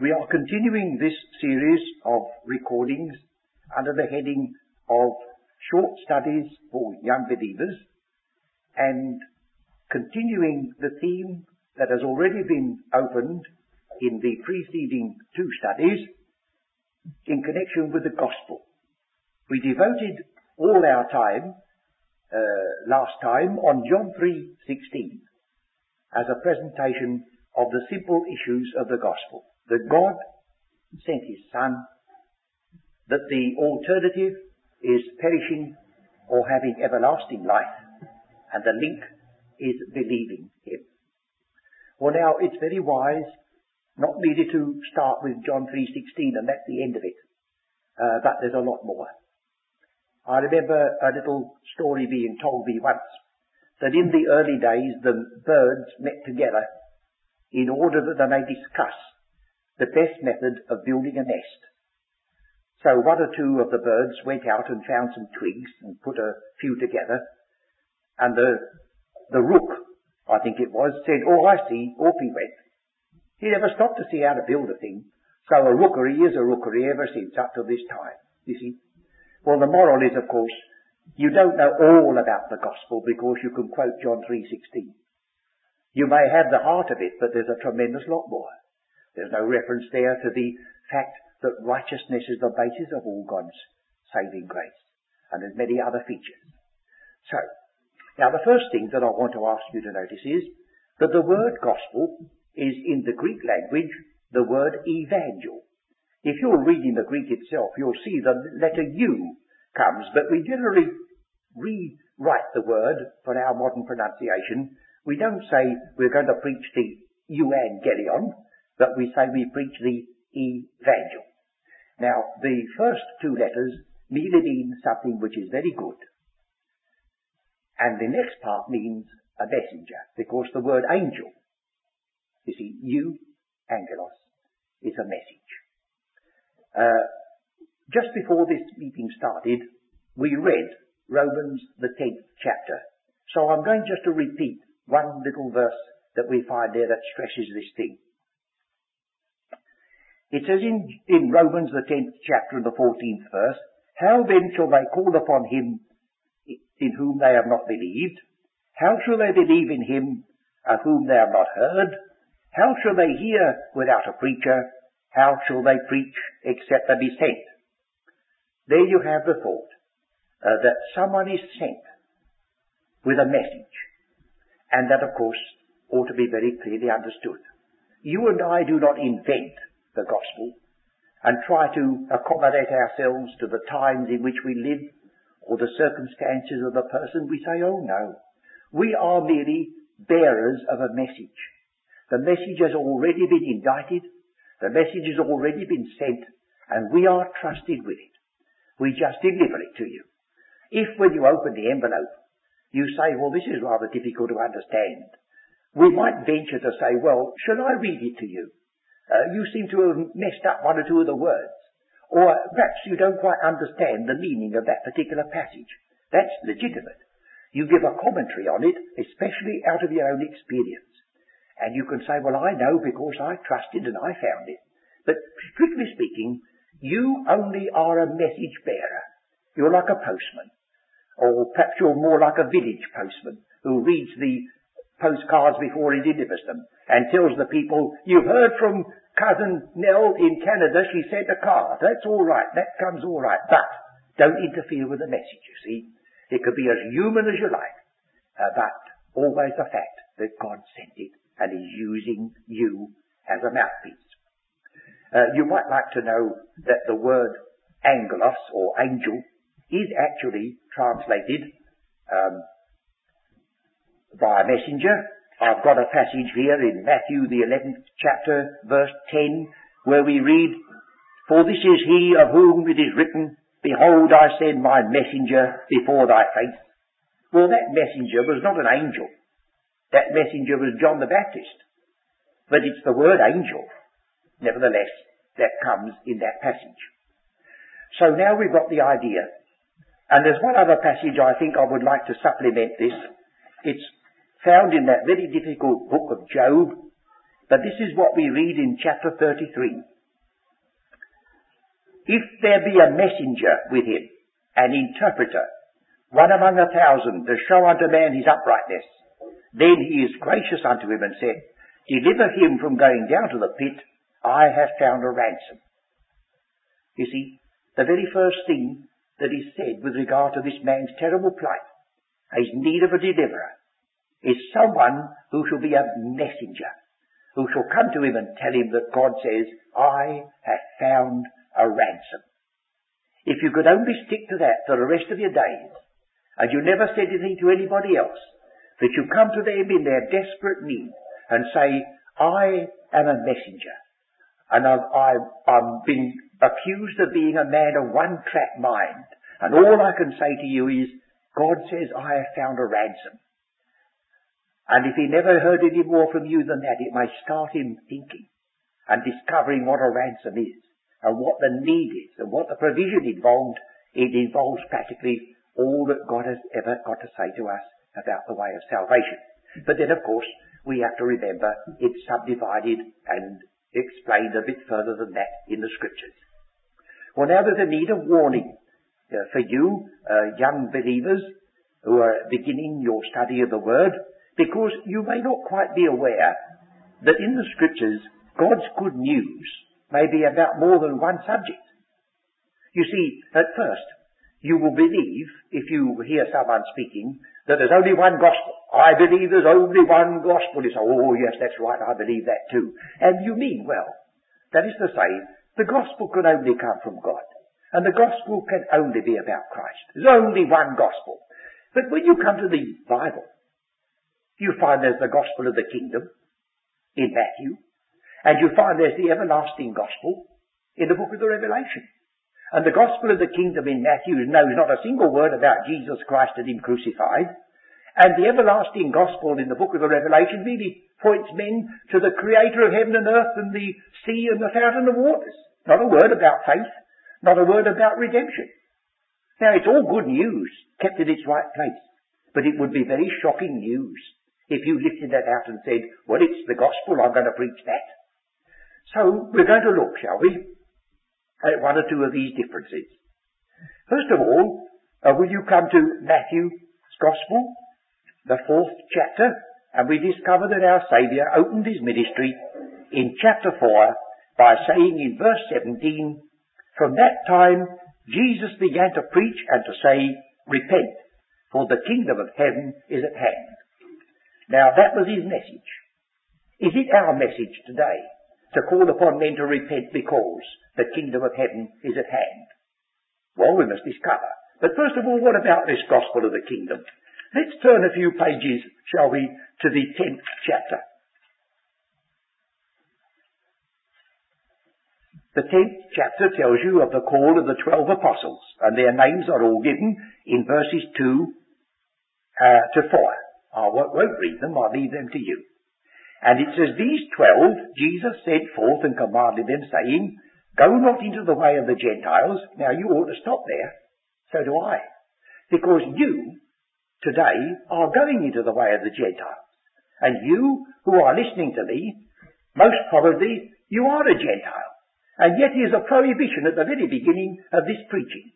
We are continuing this series of recordings under the heading of Short Studies for Young Believers and continuing the theme that has already been opened in the preceding two studies in connection with the gospel. We devoted all our time uh, last time on John 3:16 as a presentation of the simple issues of the gospel. That God sent His Son, that the alternative is perishing or having everlasting life, and the link is believing Him. Well now, it's very wise not merely to start with John 3.16 and that's the end of it, uh, but there's a lot more. I remember a little story being told me once that in the early days the birds met together in order that they may discuss the best method of building a nest. So one or two of the birds went out and found some twigs and put a few together, and the the rook, I think it was, said, "Oh, I see." Off he went. He never stopped to see how to build a thing. So a rookery is a rookery ever since up to this time. You see. Well, the moral is, of course, you don't know all about the gospel because you can quote John 3.16. You may have the heart of it, but there's a tremendous lot more. There's no reference there to the fact that righteousness is the basis of all God's saving grace. And there's many other features. So, now the first thing that I want to ask you to notice is that the word gospel is in the Greek language the word evangel. If you're reading the Greek itself, you'll see the letter U comes, but we generally rewrite the word for our modern pronunciation we don't say we're going to preach the euangelion, but we say we preach the evangel. Now, the first two letters merely mean something which is very good. And the next part means a messenger, because the word angel, you see, you, angelos, is a message. Uh, just before this meeting started, we read Romans, the 10th chapter. So I'm going just to repeat one little verse that we find there that stresses this thing. It says in, in Romans the 10th chapter and the 14th verse, How then shall they call upon him in whom they have not believed? How shall they believe in him of whom they have not heard? How shall they hear without a preacher? How shall they preach except they be sent? There you have the thought uh, that someone is sent with a message. And that, of course, ought to be very clearly understood. You and I do not invent the gospel and try to accommodate ourselves to the times in which we live or the circumstances of the person. We say, oh no. We are merely bearers of a message. The message has already been indited. The message has already been sent and we are trusted with it. We just deliver it to you. If when you open the envelope you say, well, this is rather difficult to understand. We might venture to say, well, shall I read it to you? Uh, you seem to have messed up one or two of the words. Or perhaps you don't quite understand the meaning of that particular passage. That's legitimate. You give a commentary on it, especially out of your own experience. And you can say, well, I know because I trusted and I found it. But strictly speaking, you only are a message bearer. You're like a postman. Or perhaps you're more like a village postman who reads the postcards before he delivers them and tells the people, you've heard from cousin Nell in Canada, she sent a card. That's all right. That comes all right. But don't interfere with the message, you see. It could be as human as you like. Uh, but always the fact that God sent it and is using you as a mouthpiece. Uh, you might like to know that the word angelos or angel is actually translated um, by a messenger. I've got a passage here in Matthew the 11th chapter, verse 10, where we read, For this is he of whom it is written, Behold, I send my messenger before thy face. Well, that messenger was not an angel. That messenger was John the Baptist. But it's the word angel, nevertheless, that comes in that passage. So now we've got the idea and there's one other passage I think I would like to supplement this. It's found in that very difficult book of Job. But this is what we read in chapter 33. If there be a messenger with him, an interpreter, one among a thousand, to show unto man his uprightness, then he is gracious unto him and said, Deliver him from going down to the pit, I have found a ransom. You see, the very first thing that is said with regard to this man's terrible plight, his need of a deliverer, is someone who shall be a messenger, who shall come to him and tell him that God says, I have found a ransom. If you could only stick to that for the rest of your days, and you never said anything to anybody else, that you come to them in their desperate need and say, I am a messenger, and I've, I've, I've been accused of being a man of one track mind, and all I can say to you is, God says I have found a ransom. And if he never heard any more from you than that, it may start him thinking and discovering what a ransom is and what the need is and what the provision involved. It involves practically all that God has ever got to say to us about the way of salvation. But then, of course, we have to remember it's subdivided and explained a bit further than that in the scriptures. Well, now there's a need of warning uh, for you, uh, young believers, who are beginning your study of the Word, because you may not quite be aware that in the scriptures, God's good news may be about more than one subject. You see, at first, you will believe, if you hear someone speaking, that there's only one gospel. I believe there's only one gospel. You say, oh yes, that's right, I believe that too. And you mean well. That is to say, the gospel can only come from God. And the gospel can only be about Christ. There's only one gospel. But when you come to the Bible, you find there's the gospel of the kingdom in Matthew. And you find there's the everlasting gospel in the book of the Revelation. And the gospel of the kingdom in Matthew knows not a single word about Jesus Christ and Him crucified. And the everlasting gospel in the book of the Revelation really points men to the creator of heaven and earth and the sea and the fountain of waters. Not a word about faith, not a word about redemption. Now it's all good news, kept in its right place. But it would be very shocking news if you lifted that out and said, well it's the gospel, I'm going to preach that. So we're going to look, shall we, at one or two of these differences. First of all, uh, will you come to Matthew's Gospel, the fourth chapter, and we discover that our Saviour opened his ministry in chapter 4 by saying in verse 17, From that time Jesus began to preach and to say, Repent, for the kingdom of heaven is at hand. Now that was his message. Is it our message today? to call upon men to repent because the kingdom of heaven is at hand? Well, we must discover. But first of all, what about this gospel of the kingdom? Let's turn a few pages, shall we, to the tenth chapter. The tenth chapter tells you of the call of the twelve apostles, and their names are all given in verses 2 uh, to 4. I won't read them, I'll leave them to you. And it says, These twelve Jesus sent forth and commanded them, saying, Go not into the way of the Gentiles. Now you ought to stop there. So do I. Because you, today, are going into the way of the Gentiles. And you, who are listening to me, most probably, you are a Gentile. And yet here's a prohibition at the very beginning of this preaching.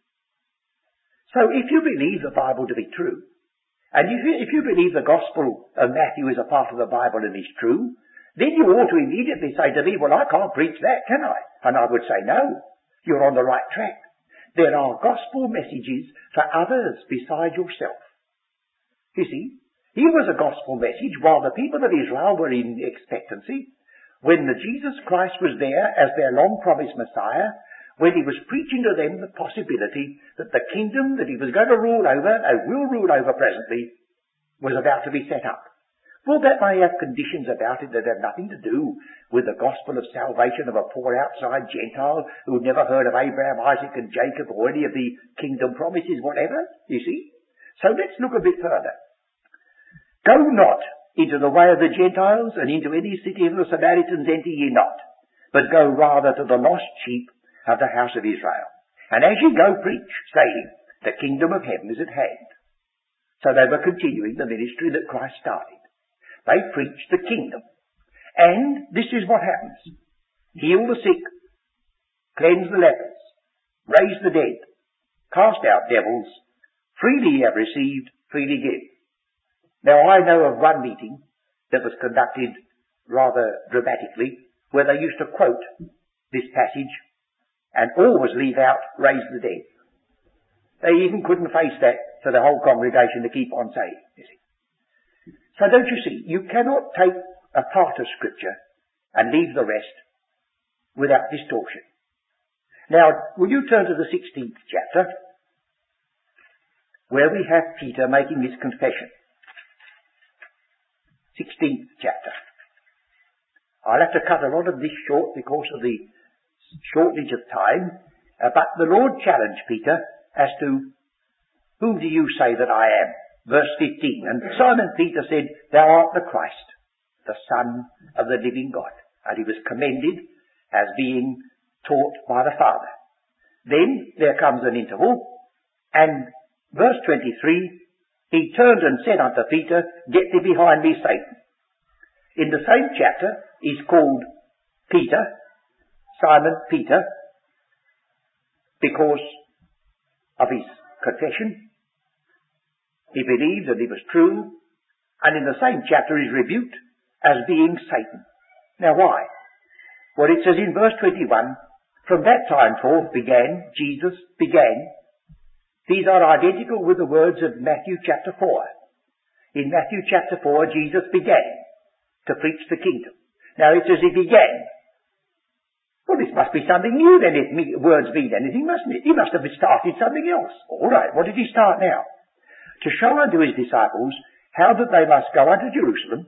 So if you believe the Bible to be true, and if you, if you believe the Gospel of Matthew is a part of the Bible and is true, then you ought to immediately say to me, well, I can't preach that, can I? And I would say, no, you're on the right track. There are gospel messages for others besides yourself. You see, here was a gospel message while the people of Israel were in expectancy, when the Jesus Christ was there as their long promised Messiah, when he was preaching to them the possibility that the kingdom that he was going to rule over, and will rule over presently, was about to be set up. Well, that may have conditions about it that have nothing to do with the gospel of salvation of a poor outside Gentile who'd never heard of Abraham, Isaac and Jacob or any of the kingdom promises, whatever, you see. So let's look a bit further. Go not into the way of the Gentiles and into any city of the Samaritans enter ye not, but go rather to the lost sheep of the house of Israel. And as you go preach, saying, the kingdom of heaven is at hand. So they were continuing the ministry that Christ started. They preached the kingdom. And this is what happens. Heal the sick, cleanse the lepers, raise the dead, cast out devils, freely have received, freely give. Now I know of one meeting that was conducted rather dramatically where they used to quote this passage and always leave out raise the dead. They even couldn't face that for the whole congregation to keep on saying, you see. So don't you see, you cannot take a part of scripture and leave the rest without distortion. Now, will you turn to the 16th chapter, where we have Peter making his confession. 16th chapter. I'll have to cut a lot of this short because of the shortage of time, uh, but the Lord challenged Peter as to, whom do you say that I am? Verse 15. And Simon Peter said, Thou art the Christ, the Son of the living God. And he was commended as being taught by the Father. Then there comes an interval, and verse 23, he turned and said unto Peter, Get thee behind me, Satan. In the same chapter, he's called Peter, Simon Peter, because of his confession. He believed that he was true, and in the same chapter he's rebuked as being Satan. Now why? Well, it says in verse 21, from that time forth began, Jesus began. These are identical with the words of Matthew chapter 4. In Matthew chapter 4, Jesus began to preach the kingdom. Now it says he began. This must be something new then if me, words mean anything, mustn't it? He must have started something else. All right, what did he start now? To show unto his disciples how that they must go unto Jerusalem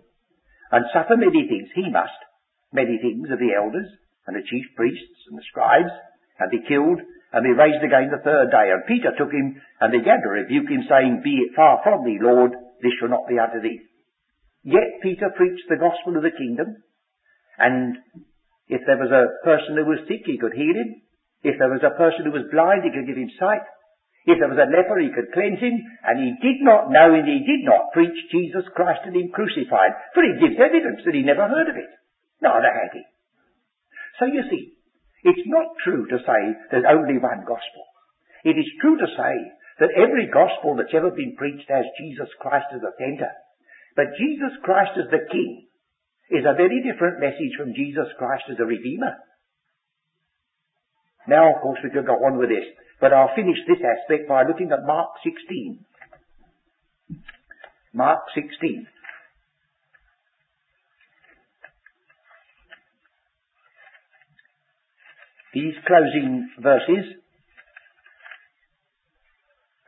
and suffer many things. He must. Many things of the elders and the chief priests and the scribes and be killed and be raised again the third day. And Peter took him and began to rebuke him saying, Be it far from thee, Lord, this shall not be unto thee. Yet Peter preached the gospel of the kingdom and if there was a person who was sick, he could heal him. If there was a person who was blind, he could give him sight. If there was a leper, he could cleanse him. And he did not know and he did not preach Jesus Christ and him crucified. For he gives evidence that he never heard of it. Neither had he. So you see, it's not true to say there's only one gospel. It is true to say that every gospel that's ever been preached has Jesus Christ as the center. But Jesus Christ as the King is a very different message from Jesus Christ as a Redeemer. Now, of course, we could go on with this, but I'll finish this aspect by looking at Mark 16. Mark 16. These closing verses,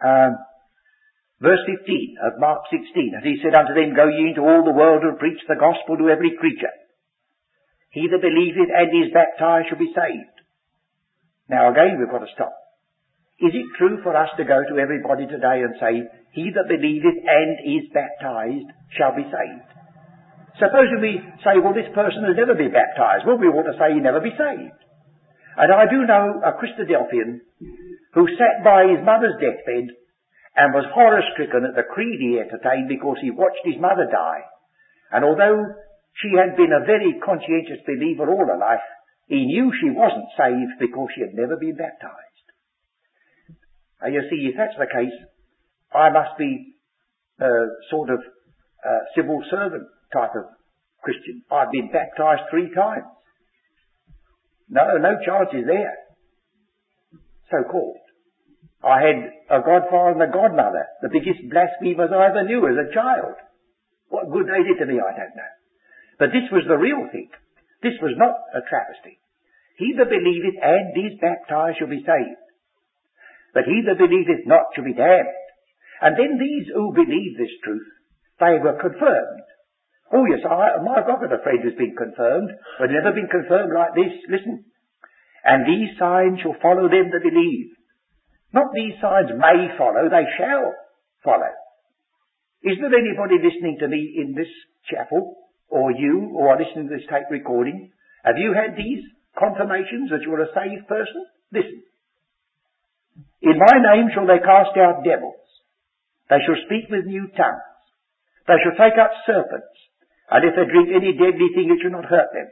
um, Verse 15 of Mark 16, and he said unto them, Go ye into all the world and preach the gospel to every creature. He that believeth and is baptized shall be saved. Now again we've got to stop. Is it true for us to go to everybody today and say, He that believeth and is baptized shall be saved? Supposing we say, well, this person has never been baptized. Well, we ought to say he never be saved. And I do know a Christadelphian who sat by his mother's deathbed and was horror stricken at the creed he entertained because he watched his mother die. And although she had been a very conscientious believer all her life, he knew she wasn't saved because she had never been baptized. And you see, if that's the case, I must be a sort of a civil servant type of Christian. I've been baptized three times. No, no charges there. So called. I had a godfather and a godmother, the biggest blasphemers I ever knew as a child. What good they did to me, I don't know. But this was the real thing. This was not a travesty. He that believeth and is baptized shall be saved. But he that believeth not shall be damned. And then these who believe this truth, they were confirmed. Oh yes, I, my God, a friend who's been confirmed, but never been confirmed like this. Listen. And these signs shall follow them that believe. Not these signs may follow, they shall follow. Is there anybody listening to me in this chapel, or you, or are listening to this tape recording? Have you had these confirmations that you're a saved person? Listen. In my name shall they cast out devils. They shall speak with new tongues. They shall take up serpents. And if they drink any deadly thing, it shall not hurt them.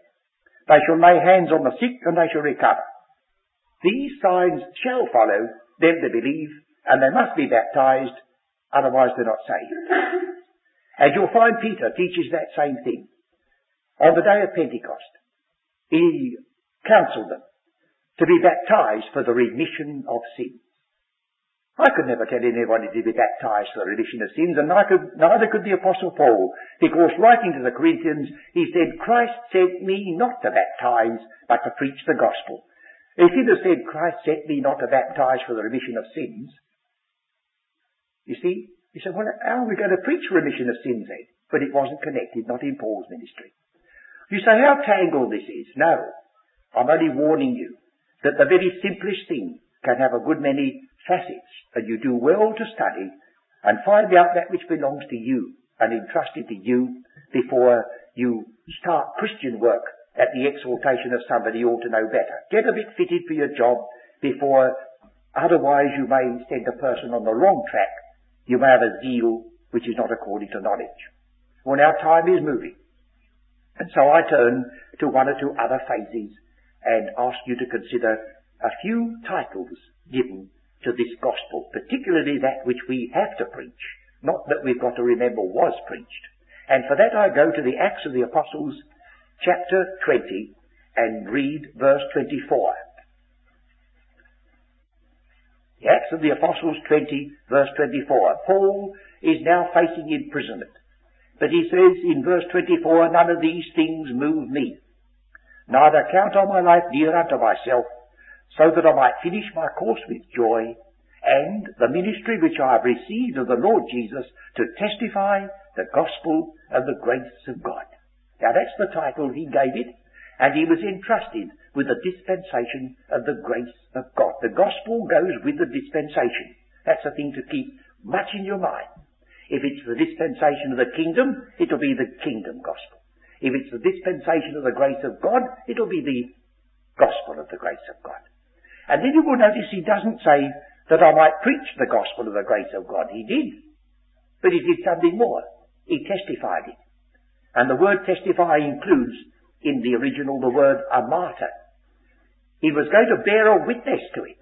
They shall lay hands on the sick, and they shall recover. These signs shall follow them that believe, and they must be baptized, otherwise they're not saved. And you'll find Peter teaches that same thing. On the day of Pentecost, he counseled them to be baptized for the remission of sins. I could never tell anybody to be baptized for the remission of sins, and neither could the Apostle Paul, because writing to the Corinthians, he said, Christ sent me not to baptize, but to preach the gospel. If he'd have said, Christ sent me not to baptize for the remission of sins, you see, you say, well, how are we going to preach remission of sins then? But it wasn't connected, not in Paul's ministry. You say, how tangled this is. No. I'm only warning you that the very simplest thing can have a good many facets, and you do well to study and find out that which belongs to you and entrust it to you before you start Christian work at the exhortation of somebody who ought to know better. Get a bit fitted for your job before, otherwise you may send a person on the wrong track. You may have a zeal which is not according to knowledge. Well, now time is moving. And so I turn to one or two other phases and ask you to consider a few titles given to this gospel, particularly that which we have to preach, not that we've got to remember was preached. And for that I go to the Acts of the Apostles, chapter 20, and read verse 24. The Acts of the Apostles 20, verse 24. Paul is now facing imprisonment. But he says in verse 24, none of these things move me neither count all my life dear unto myself, so that I might finish my course with joy, and the ministry which I have received of the Lord Jesus to testify the gospel of the grace of God. Now that's the title he gave it, and he was entrusted with the dispensation of the grace of God. The gospel goes with the dispensation. That's a thing to keep much in your mind. If it's the dispensation of the kingdom, it'll be the kingdom gospel. If it's the dispensation of the grace of God, it'll be the gospel of the grace of God. And then you will notice he doesn't say that I might preach the gospel of the grace of God. He did. But he did something more. He testified it. And the word testify includes in the original the word a martyr. He was going to bear a witness to it.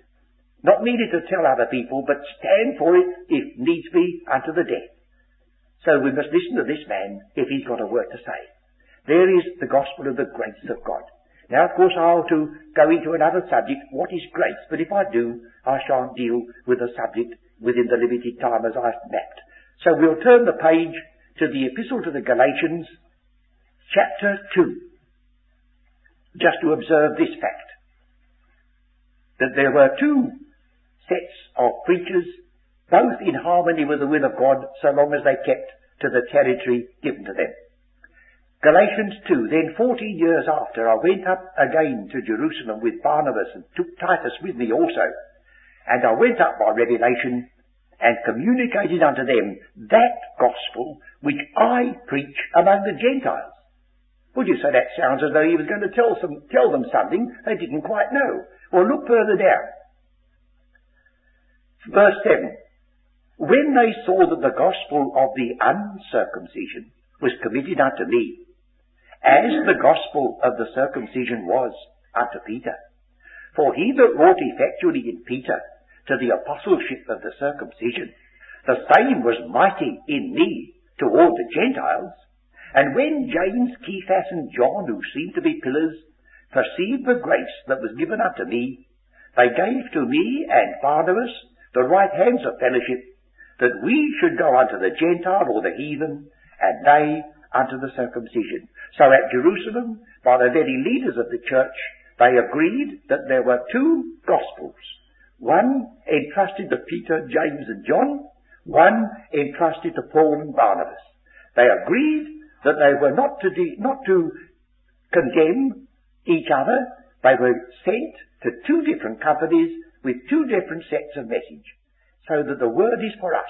Not merely to tell other people, but stand for it, if needs be, unto the death. So we must listen to this man if he's got a word to say. There is the gospel of the grace of God. Now, of course, I'll to go into another subject, what is grace? But if I do, I shan't deal with the subject within the limited time as I've mapped. So we'll turn the page to the Epistle to the Galatians, chapter 2, just to observe this fact, that there were two sets of preachers, both in harmony with the will of God, so long as they kept to the territory given to them. Galatians 2, Then fourteen years after I went up again to Jerusalem with Barnabas and took Titus with me also. And I went up by revelation and communicated unto them that gospel which I preach among the Gentiles. Would you say that sounds as though he was going to tell, some, tell them something they didn't quite know? Well, look further down. Verse 7. When they saw that the gospel of the uncircumcision was committed unto me, as the gospel of the circumcision was unto Peter. For he that wrought effectually in Peter to the apostleship of the circumcision, the same was mighty in me toward the Gentiles. And when James, Cephas, and John, who seemed to be pillars, perceived the grace that was given unto me, they gave to me and Barnabas the right hands of fellowship, that we should go unto the Gentile or the heathen, and they unto the circumcision. So at Jerusalem, by the very leaders of the church, they agreed that there were two gospels. One entrusted to Peter, James and John, one entrusted to Paul and Barnabas. They agreed that they were not to, de- not to condemn each other. They were sent to two different companies with two different sets of message. So that the word is for us.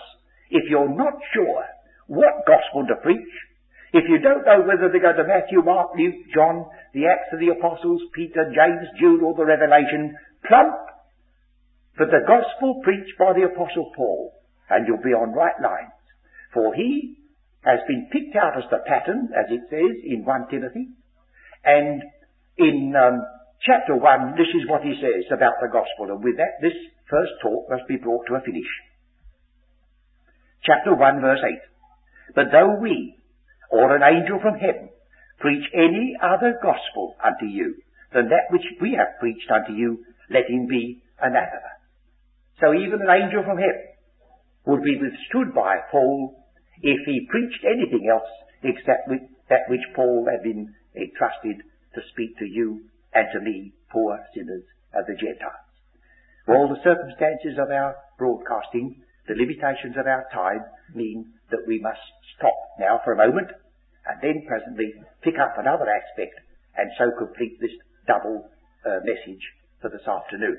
If you're not sure what gospel to preach, if you don't know whether to go to Matthew, Mark, Luke, John, the Acts of the Apostles, Peter, James, Jude, or the Revelation, plump for the gospel preached by the Apostle Paul, and you'll be on right lines. For he has been picked out as the pattern, as it says in 1 Timothy. And in um, chapter 1, this is what he says about the gospel. And with that, this first talk must be brought to a finish. Chapter 1, verse 8. But though we, or an angel from heaven, preach any other gospel unto you than that which we have preached unto you, let him be anathema. So even an angel from heaven would be withstood by Paul if he preached anything else except that which Paul had been entrusted to speak to you and to me, poor sinners of the Gentiles. All the circumstances of our broadcasting, the limitations of our time, mean that we must stop now for a moment and then presently pick up another aspect and so complete this double uh, message for this afternoon.